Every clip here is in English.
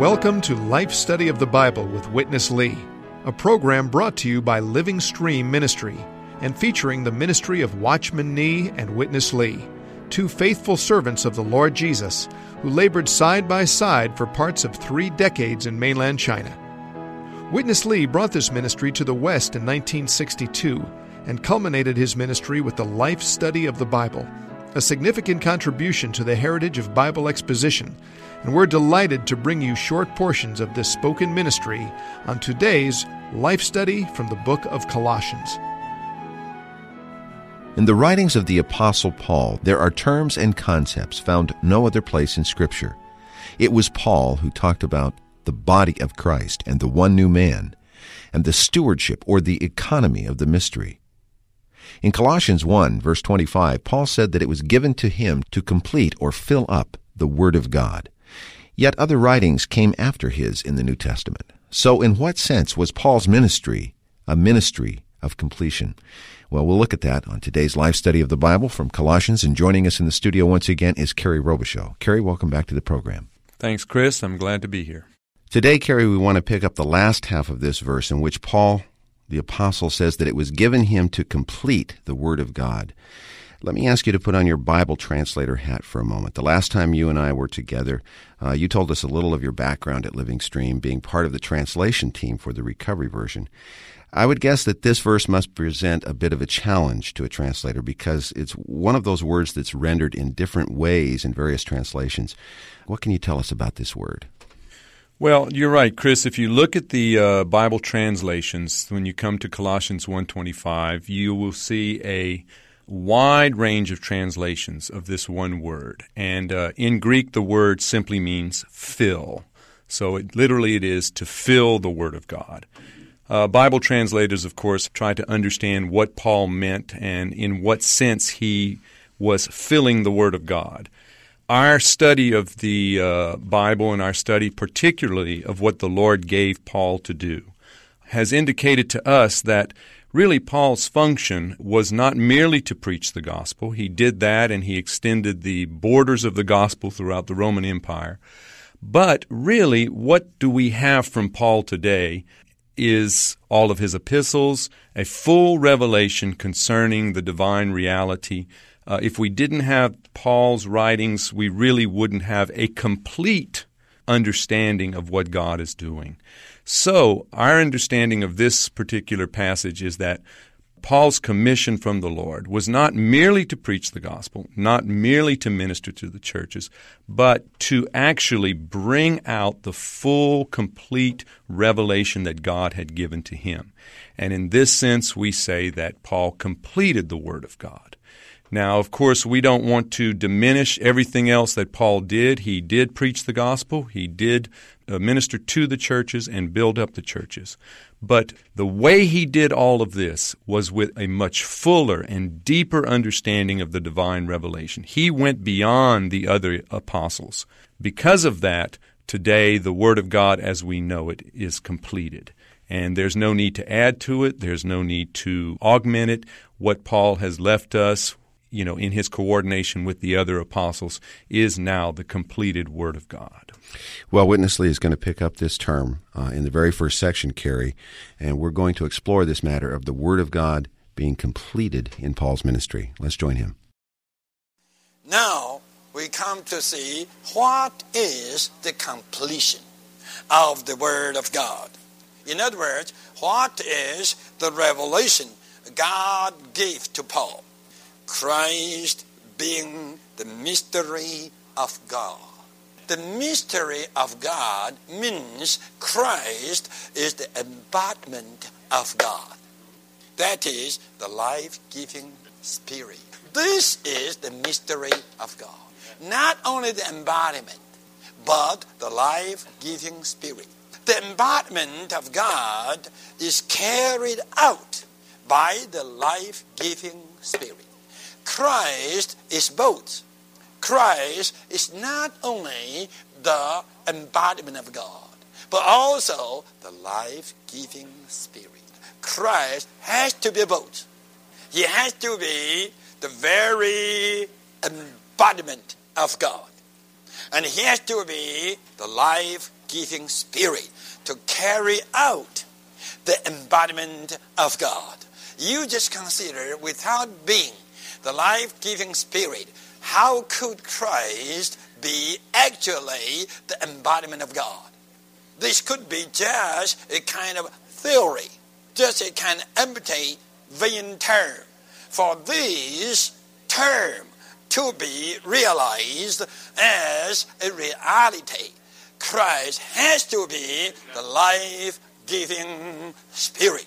Welcome to Life Study of the Bible with Witness Lee, a program brought to you by Living Stream Ministry and featuring the ministry of Watchman Nee and Witness Lee, two faithful servants of the Lord Jesus who labored side by side for parts of three decades in mainland China. Witness Lee brought this ministry to the West in 1962 and culminated his ministry with the Life Study of the Bible, a significant contribution to the heritage of Bible exposition and we're delighted to bring you short portions of this spoken ministry on today's Life Study from the book of Colossians. In the writings of the Apostle Paul, there are terms and concepts found no other place in Scripture. It was Paul who talked about the body of Christ and the one new man, and the stewardship or the economy of the mystery. In Colossians 1, verse 25, Paul said that it was given to him to complete or fill up the Word of God. Yet other writings came after his in the New Testament. So, in what sense was Paul's ministry a ministry of completion? Well, we'll look at that on today's life study of the Bible from Colossians. And joining us in the studio once again is Kerry Robichaux. Kerry, welcome back to the program. Thanks, Chris. I'm glad to be here. Today, Kerry, we want to pick up the last half of this verse in which Paul, the apostle, says that it was given him to complete the Word of God. Let me ask you to put on your Bible translator hat for a moment. The last time you and I were together, uh, you told us a little of your background at Living Stream, being part of the translation team for the recovery version. I would guess that this verse must present a bit of a challenge to a translator because it's one of those words that's rendered in different ways in various translations. What can you tell us about this word? Well, you're right, Chris. If you look at the uh, Bible translations, when you come to Colossians 1:25, you will see a wide range of translations of this one word. And uh, in Greek, the word simply means fill. So it, literally, it is to fill the Word of God. Uh, Bible translators, of course, try to understand what Paul meant and in what sense he was filling the Word of God. Our study of the uh, Bible and our study, particularly of what the Lord gave Paul to do, has indicated to us that really Paul's function was not merely to preach the gospel. He did that and he extended the borders of the gospel throughout the Roman Empire. But really, what do we have from Paul today is all of his epistles, a full revelation concerning the divine reality. Uh, if we didn't have Paul's writings, we really wouldn't have a complete understanding of what God is doing. So, our understanding of this particular passage is that Paul's commission from the Lord was not merely to preach the gospel, not merely to minister to the churches, but to actually bring out the full, complete revelation that God had given to him. And in this sense, we say that Paul completed the Word of God. Now, of course, we don't want to diminish everything else that Paul did. He did preach the gospel, he did uh, minister to the churches and build up the churches. But the way he did all of this was with a much fuller and deeper understanding of the divine revelation. He went beyond the other apostles. Because of that, today the Word of God as we know it is completed. And there's no need to add to it, there's no need to augment it. What Paul has left us, you know, in his coordination with the other apostles, is now the completed Word of God. Well, Witness Lee is going to pick up this term uh, in the very first section, Kerry, and we're going to explore this matter of the Word of God being completed in Paul's ministry. Let's join him. Now we come to see what is the completion of the Word of God. In other words, what is the revelation God gave to Paul? Christ being the mystery of God. The mystery of God means Christ is the embodiment of God. That is the life giving Spirit. This is the mystery of God. Not only the embodiment, but the life giving Spirit. The embodiment of God is carried out by the life giving Spirit. Christ is both. Christ is not only the embodiment of God, but also the life giving Spirit. Christ has to be both. He has to be the very embodiment of God. And he has to be the life giving spirit to carry out the embodiment of God. You just consider without being the life giving spirit, how could Christ be actually the embodiment of God? This could be just a kind of theory, just a kind of empty, vain term. For this term to be realized as a reality, Christ has to be the life giving Spirit.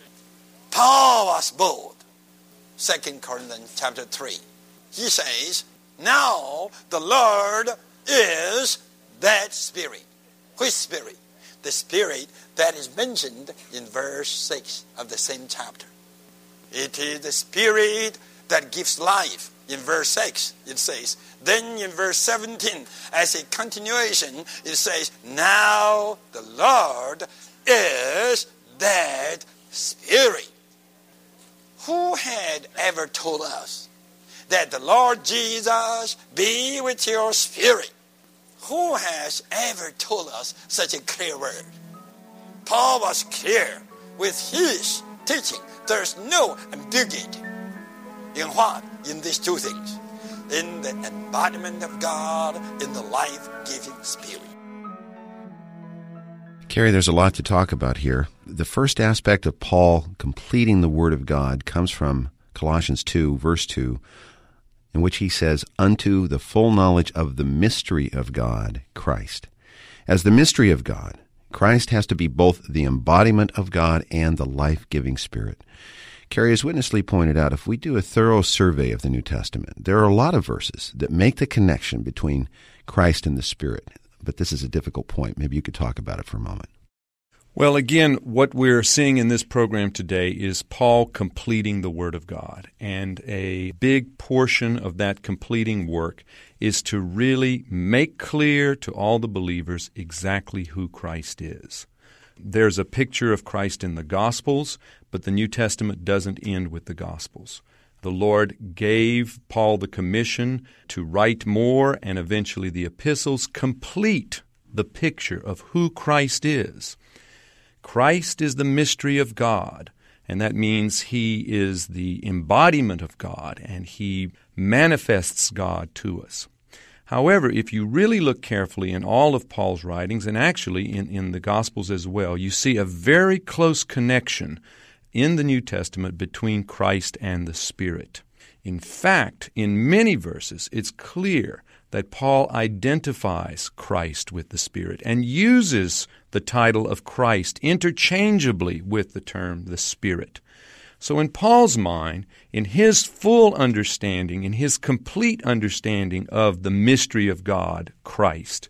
Paul was bold. 2 Corinthians chapter 3. He says, Now the Lord is that Spirit. Which Spirit? The Spirit that is mentioned in verse 6 of the same chapter. It is the Spirit that gives life. In verse 6, it says, then in verse 17, as a continuation, it says, Now the Lord is that Spirit. Who had ever told us that the Lord Jesus be with your spirit? Who has ever told us such a clear word? Paul was clear with his teaching. There's no ambiguity. In what? In these two things. In the embodiment of God, in the life giving Spirit. Kerry, there's a lot to talk about here. The first aspect of Paul completing the Word of God comes from Colossians 2, verse 2, in which he says, Unto the full knowledge of the mystery of God, Christ. As the mystery of God, Christ has to be both the embodiment of God and the life giving Spirit. Kerry, as Witness Lee pointed out, if we do a thorough survey of the New Testament, there are a lot of verses that make the connection between Christ and the Spirit but this is a difficult point. Maybe you could talk about it for a moment. Well, again, what we're seeing in this program today is Paul completing the Word of God. And a big portion of that completing work is to really make clear to all the believers exactly who Christ is. There's a picture of Christ in the Gospels, but the New Testament doesn't end with the Gospels. The Lord gave Paul the commission to write more and eventually the epistles complete the picture of who Christ is. Christ is the mystery of God, and that means he is the embodiment of God and he manifests God to us. However, if you really look carefully in all of Paul's writings, and actually in, in the Gospels as well, you see a very close connection in the New Testament between Christ and the Spirit. In fact, in many verses, it's clear that Paul identifies Christ with the Spirit and uses the title of Christ interchangeably with the term the Spirit. So, in Paul's mind, in his full understanding, in his complete understanding of the mystery of God, Christ,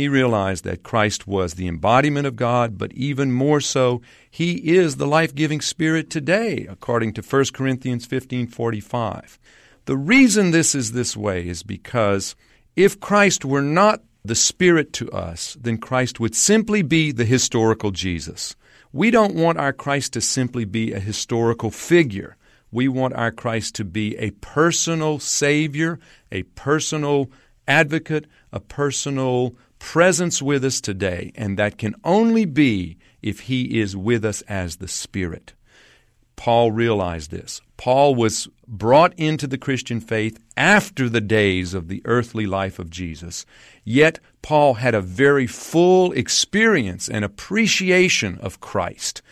he realized that Christ was the embodiment of God, but even more so, he is the life-giving spirit today, according to 1 Corinthians 15:45. The reason this is this way is because if Christ were not the spirit to us, then Christ would simply be the historical Jesus. We don't want our Christ to simply be a historical figure. We want our Christ to be a personal Savior, a personal advocate, a personal presence with us today, and that can only be if He is with us as the Spirit. Paul realized this. Paul was brought into the Christian faith after the days of the earthly life of Jesus. Yet, Paul had a very full experience and appreciation of Christ.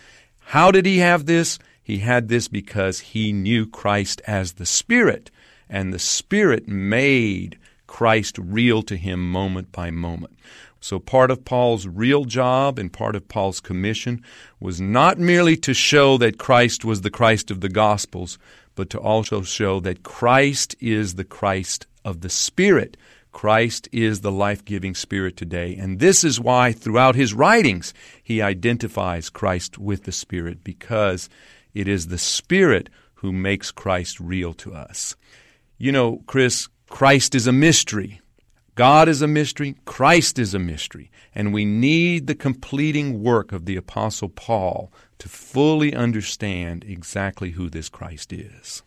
How did he have this? He had this because he knew Christ as the Spirit, and the Spirit made Christ real to him moment by moment. So, part of Paul's real job and part of Paul's commission was not merely to show that Christ was the Christ of the Gospels, but to also show that Christ is the Christ of the Spirit. Christ is the life giving Spirit today. And this is why, throughout his writings, he identifies Christ with the Spirit, because it is the Spirit who makes Christ real to us. You know, Chris, Christ is a mystery. God is a mystery, Christ is a mystery, and we need the completing work of the Apostle Paul to fully understand exactly who this Christ is.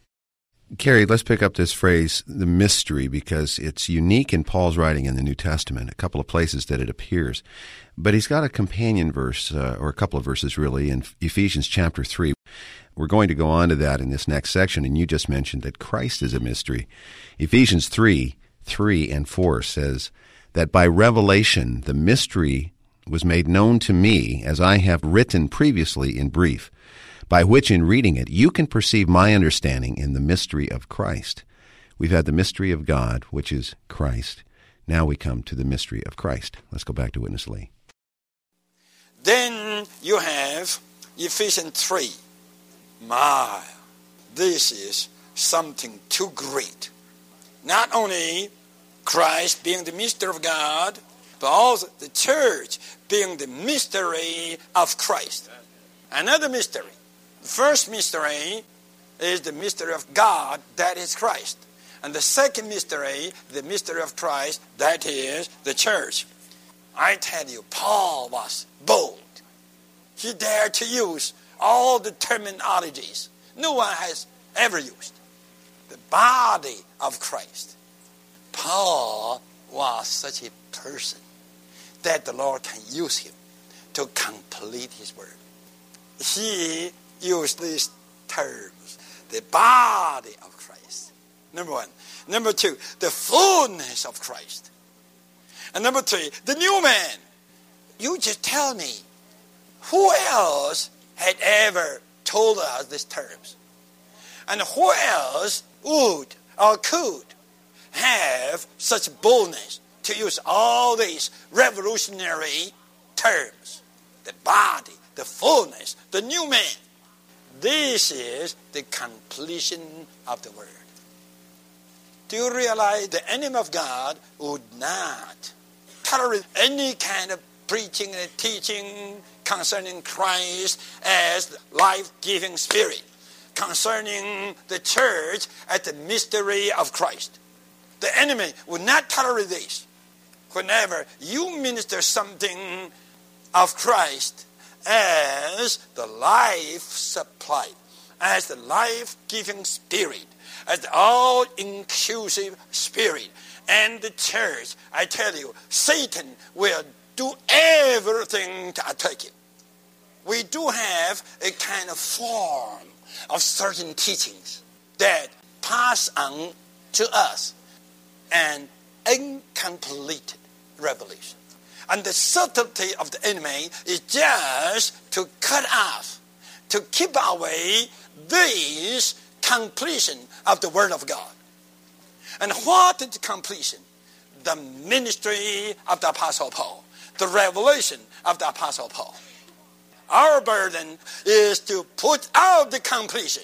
Kerry, let's pick up this phrase, the mystery, because it's unique in Paul's writing in the New Testament, a couple of places that it appears. But he's got a companion verse, uh, or a couple of verses really, in Ephesians chapter 3. We're going to go on to that in this next section, and you just mentioned that Christ is a mystery. Ephesians 3 3 and 4 says, That by revelation the mystery was made known to me, as I have written previously in brief, by which in reading it you can perceive my understanding in the mystery of Christ. We've had the mystery of God, which is Christ. Now we come to the mystery of Christ. Let's go back to Witness Lee. Then you have Ephesians 3 my, this is something too great. Not only Christ being the mystery of God, but also the church being the mystery of Christ. Another mystery. First mystery is the mystery of God, that is Christ. And the second mystery, the mystery of Christ, that is the church. I tell you, Paul was bold. He dared to use all the terminologies no one has ever used. The body of Christ. Paul was such a person that the Lord can use him to complete his word. He used these terms the body of Christ. Number one. Number two, the fullness of Christ. And number three, the new man. You just tell me, who else had ever told us these terms. And who else would or could have such boldness to use all these revolutionary terms? The body, the fullness, the new man. This is the completion of the word. Do you realize the enemy of God would not tolerate any kind of preaching and teaching concerning Christ as life-giving spirit, concerning the church as the mystery of Christ. The enemy will not tolerate this. Whenever you minister something of Christ as the life supply, as the life-giving spirit, as the all-inclusive spirit, and the church, I tell you, Satan will do everything to attack it. We do have a kind of form of certain teachings that pass on to us an incomplete revelation. And the subtlety of the enemy is just to cut off, to keep away this completion of the Word of God. And what is the completion? The ministry of the Apostle Paul the revelation of the Apostle Paul. Our burden is to put out the completion.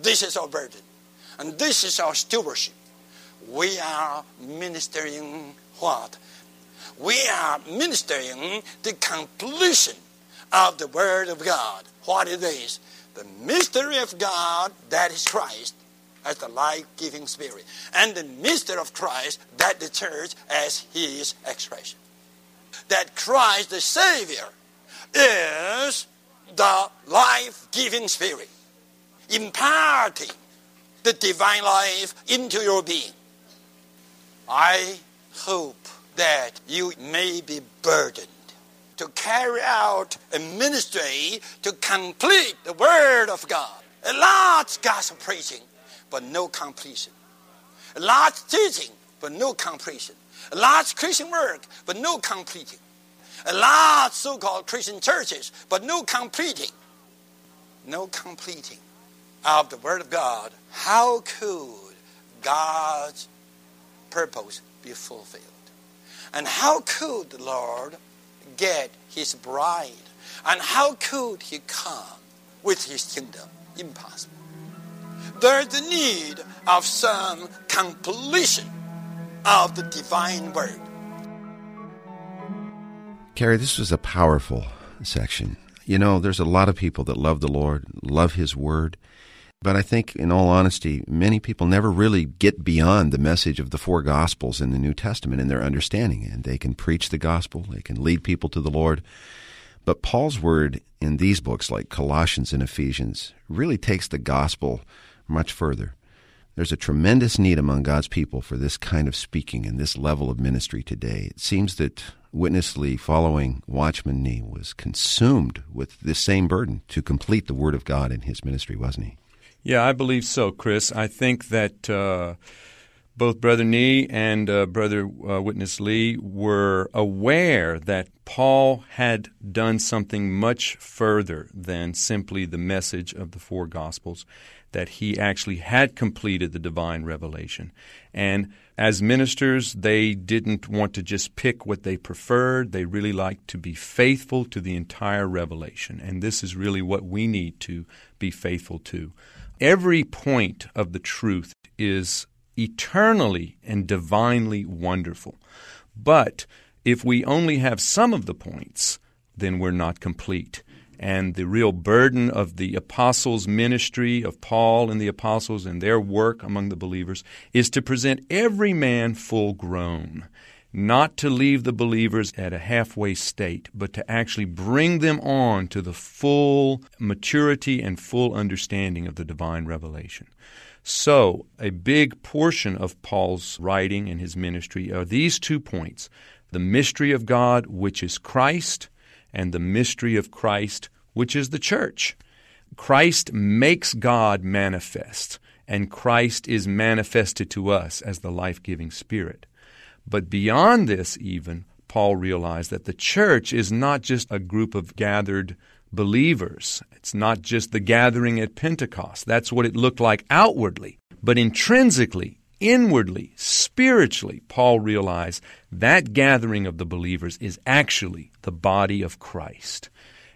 This is our burden. And this is our stewardship. We are ministering what? We are ministering the completion of the Word of God. What it is. The mystery of God, that is Christ, as the life-giving Spirit. And the mystery of Christ, that the church as His expression that Christ the Savior is the life giving Spirit, imparting the divine life into your being. I hope that you may be burdened to carry out a ministry to complete the Word of God. A lot of gospel preaching, but no completion. A lot of teaching, but no completion. A large Christian work, but no completing. A lot of so-called Christian churches, but no completing. No completing of the Word of God. How could God's purpose be fulfilled? And how could the Lord get his bride? And how could he come with his kingdom? Impossible. There's the need of some completion of the divine word. Kerry, this was a powerful section. You know, there's a lot of people that love the Lord, love His Word, but I think, in all honesty, many people never really get beyond the message of the four Gospels in the New Testament in their understanding. And they can preach the gospel, they can lead people to the Lord. But Paul's word in these books, like Colossians and Ephesians, really takes the gospel much further. There's a tremendous need among God's people for this kind of speaking and this level of ministry today. It seems that Witness Lee, following Watchman Nee, was consumed with this same burden to complete the Word of God in his ministry, wasn't he? Yeah, I believe so, Chris. I think that uh, both Brother Nee and uh, Brother uh, Witness Lee were aware that Paul had done something much further than simply the message of the four Gospels, that he actually had completed the divine revelation. And as ministers, they didn't want to just pick what they preferred. They really liked to be faithful to the entire revelation. And this is really what we need to be faithful to. Every point of the truth is eternally and divinely wonderful. But if we only have some of the points, then we're not complete. And the real burden of the apostles' ministry, of Paul and the apostles and their work among the believers, is to present every man full grown not to leave the believers at a halfway state, but to actually bring them on to the full maturity and full understanding of the divine revelation. So, a big portion of Paul's writing and his ministry are these two points the mystery of God, which is Christ, and the mystery of Christ, which is the church. Christ makes God manifest, and Christ is manifested to us as the life giving Spirit. But beyond this, even, Paul realized that the church is not just a group of gathered believers. It's not just the gathering at Pentecost. That's what it looked like outwardly. But intrinsically, inwardly, spiritually, Paul realized that gathering of the believers is actually the body of Christ.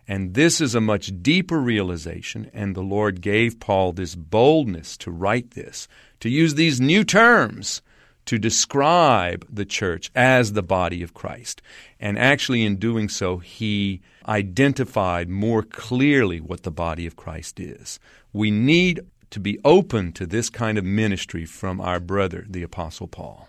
And this is a much deeper realization, and the Lord gave Paul this boldness to write this, to use these new terms to describe the church as the body of Christ. And actually, in doing so, he identified more clearly what the body of Christ is. We need to be open to this kind of ministry from our brother, the Apostle Paul.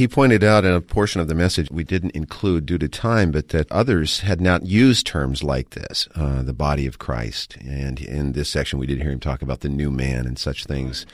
He pointed out in a portion of the message we didn't include due to time, but that others had not used terms like this, uh, the body of Christ. And in this section, we did hear him talk about the new man and such things.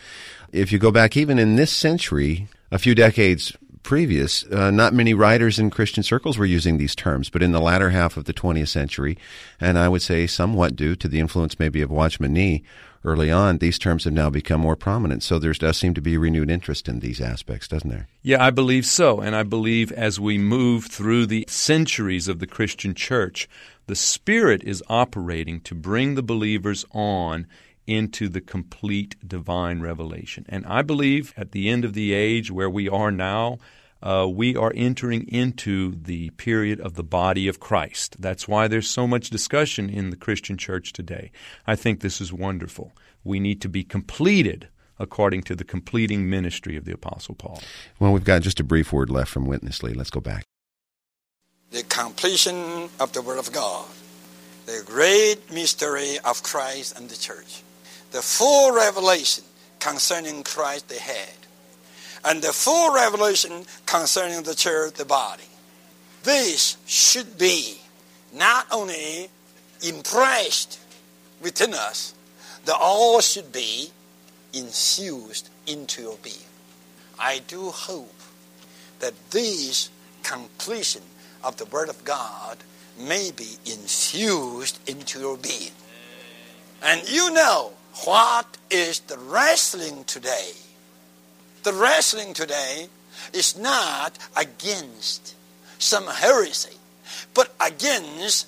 If you go back even in this century, a few decades previous, uh, not many writers in Christian circles were using these terms, but in the latter half of the 20th century, and I would say somewhat due to the influence maybe of Watchman Nee early on, these terms have now become more prominent. So there does seem to be renewed interest in these aspects, doesn't there? Yeah, I believe so. And I believe as we move through the centuries of the Christian church, the Spirit is operating to bring the believers on into the complete divine revelation. And I believe at the end of the age where we are now, uh, we are entering into the period of the body of Christ. That's why there's so much discussion in the Christian church today. I think this is wonderful. We need to be completed according to the completing ministry of the Apostle Paul. Well, we've got just a brief word left from Witness Lee. Let's go back. The completion of the Word of God, the great mystery of Christ and the church the full revelation concerning Christ the head, and the full revelation concerning the church, the body. This should be not only impressed within us, the all should be infused into your being. I do hope that this completion of the Word of God may be infused into your being. And you know what is the wrestling today? The wrestling today is not against some heresy, but against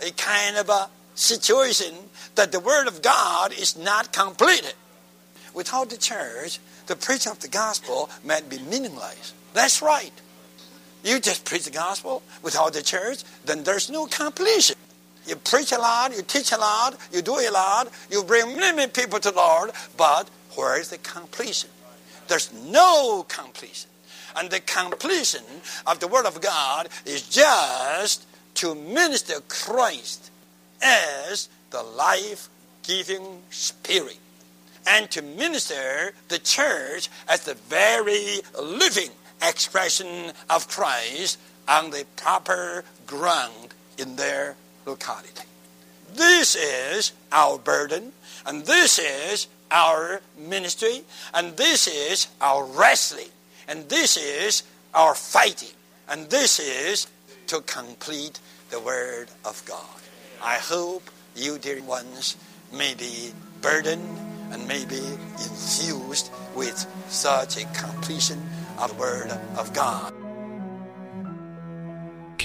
a kind of a situation that the Word of God is not completed. Without the church, the preaching of the gospel might be meaningless. That's right. You just preach the gospel without the church, then there's no completion. You preach a lot, you teach a lot, you do a lot, you bring many, people to the Lord, but where is the completion? There's no completion. And the completion of the Word of God is just to minister Christ as the life giving Spirit and to minister the church as the very living expression of Christ on the proper ground in their locality. This is our burden, and this is our ministry, and this is our wrestling, and this is our fighting, and this is to complete the Word of God. I hope you, dear ones, may be burdened and may be infused with such a completion of the Word of God.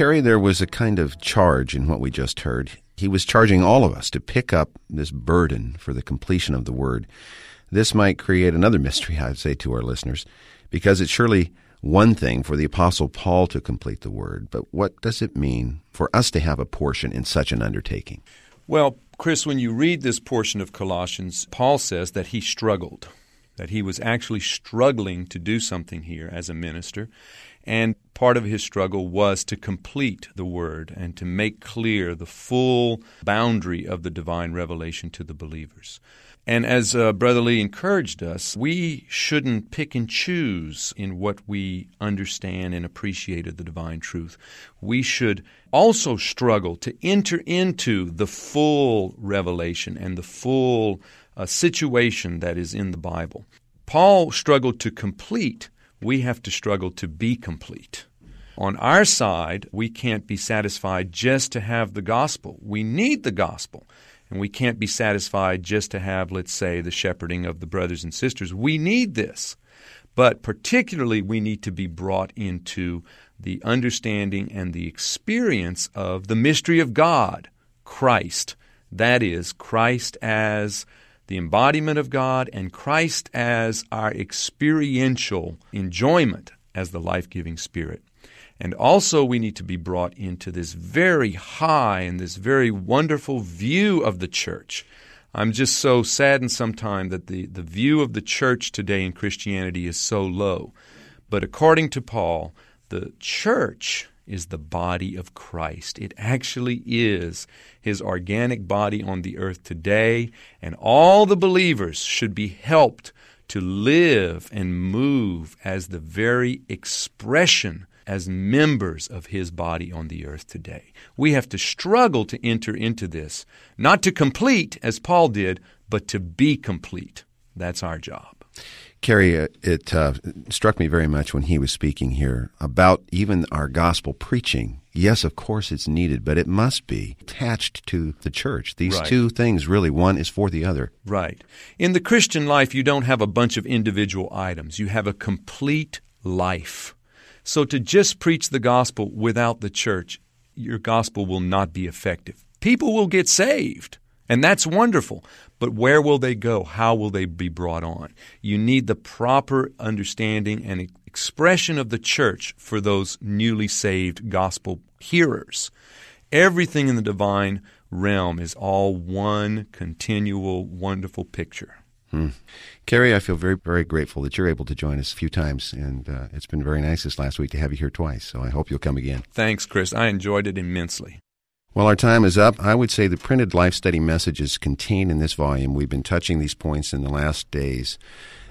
Kerry, there was a kind of charge in what we just heard. He was charging all of us to pick up this burden for the completion of the Word. This might create another mystery, I'd say, to our listeners, because it's surely one thing for the Apostle Paul to complete the Word, but what does it mean for us to have a portion in such an undertaking? Well, Chris, when you read this portion of Colossians, Paul says that he struggled, that he was actually struggling to do something here as a minister. And part of his struggle was to complete the Word and to make clear the full boundary of the divine revelation to the believers. And as uh, Brother Lee encouraged us, we shouldn't pick and choose in what we understand and appreciate of the divine truth. We should also struggle to enter into the full revelation and the full uh, situation that is in the Bible. Paul struggled to complete, we have to struggle to be complete. On our side, we can't be satisfied just to have the gospel. We need the gospel. And we can't be satisfied just to have, let's say, the shepherding of the brothers and sisters. We need this. But particularly, we need to be brought into the understanding and the experience of the mystery of God, Christ. That is, Christ as the embodiment of God and Christ as our experiential enjoyment as the life giving Spirit. And also, we need to be brought into this very high and this very wonderful view of the church. I'm just so saddened sometimes that the, the view of the church today in Christianity is so low. But according to Paul, the church is the body of Christ. It actually is his organic body on the earth today, and all the believers should be helped to live and move as the very expression as members of his body on the earth today. We have to struggle to enter into this, not to complete as Paul did, but to be complete. That's our job. Kerry, uh, it uh, struck me very much when he was speaking here about even our gospel preaching. Yes, of course it's needed, but it must be attached to the church. These right. two things really, one is for the other. Right. In the Christian life, you don't have a bunch of individual items, you have a complete life. So to just preach the gospel without the church, your gospel will not be effective. People will get saved, and that's wonderful. But where will they go? How will they be brought on? You need the proper understanding and expression of the church for those newly saved gospel hearers. Everything in the divine realm is all one continual, wonderful picture. Hmm. Kerry, I feel very, very grateful that you're able to join us a few times, and uh, it's been very nice this last week to have you here twice. So I hope you'll come again. Thanks, Chris. I enjoyed it immensely. Well, our time is up. I would say the printed life study messages contained in this volume, we've been touching these points in the last days.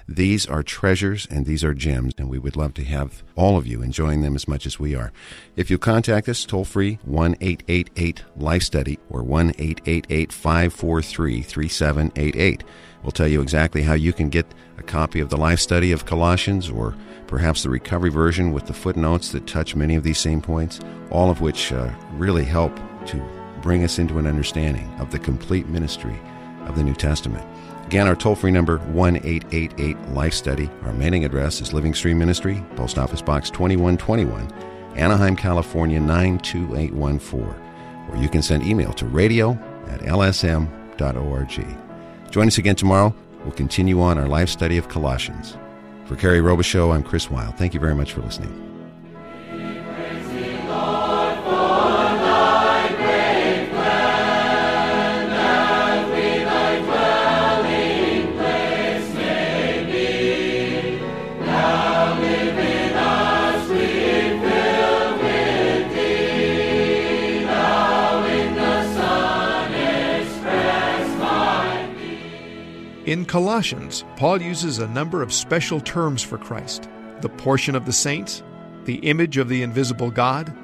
These are treasures and these are gems, and we would love to have all of you enjoying them as much as we are. If you contact us, toll free 1 888 Life Study or 1 888 543 3788. We'll tell you exactly how you can get a copy of the life study of Colossians or perhaps the recovery version with the footnotes that touch many of these same points, all of which uh, really help to bring us into an understanding of the complete ministry of the New Testament. Again, our toll free number 1 888 Life Study. Our mailing address is Living Stream Ministry, Post Office Box 2121, Anaheim, California 92814. Or you can send email to radio at lsm.org. Join us again tomorrow. We'll continue on our life study of Colossians. For Kerry Robichaux, I'm Chris Wilde. Thank you very much for listening. In Colossians, Paul uses a number of special terms for Christ the portion of the saints, the image of the invisible God,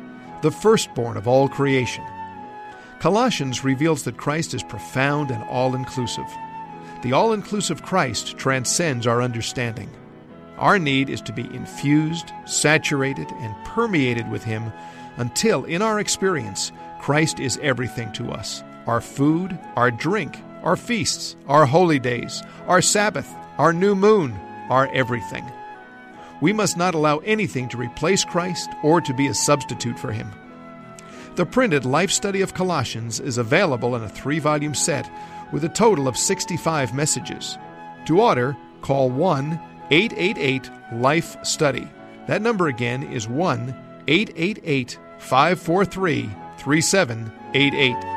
the firstborn of all creation. Colossians reveals that Christ is profound and all inclusive. The all inclusive Christ transcends our understanding. Our need is to be infused, saturated, and permeated with Him until, in our experience, Christ is everything to us our food, our drink, our feasts, our holy days, our Sabbath, our new moon, our everything. We must not allow anything to replace Christ or to be a substitute for Him. The printed Life Study of Colossians is available in a three volume set with a total of 65 messages. To order, call 1 888 Life Study. That number again is 1 888 543 3788.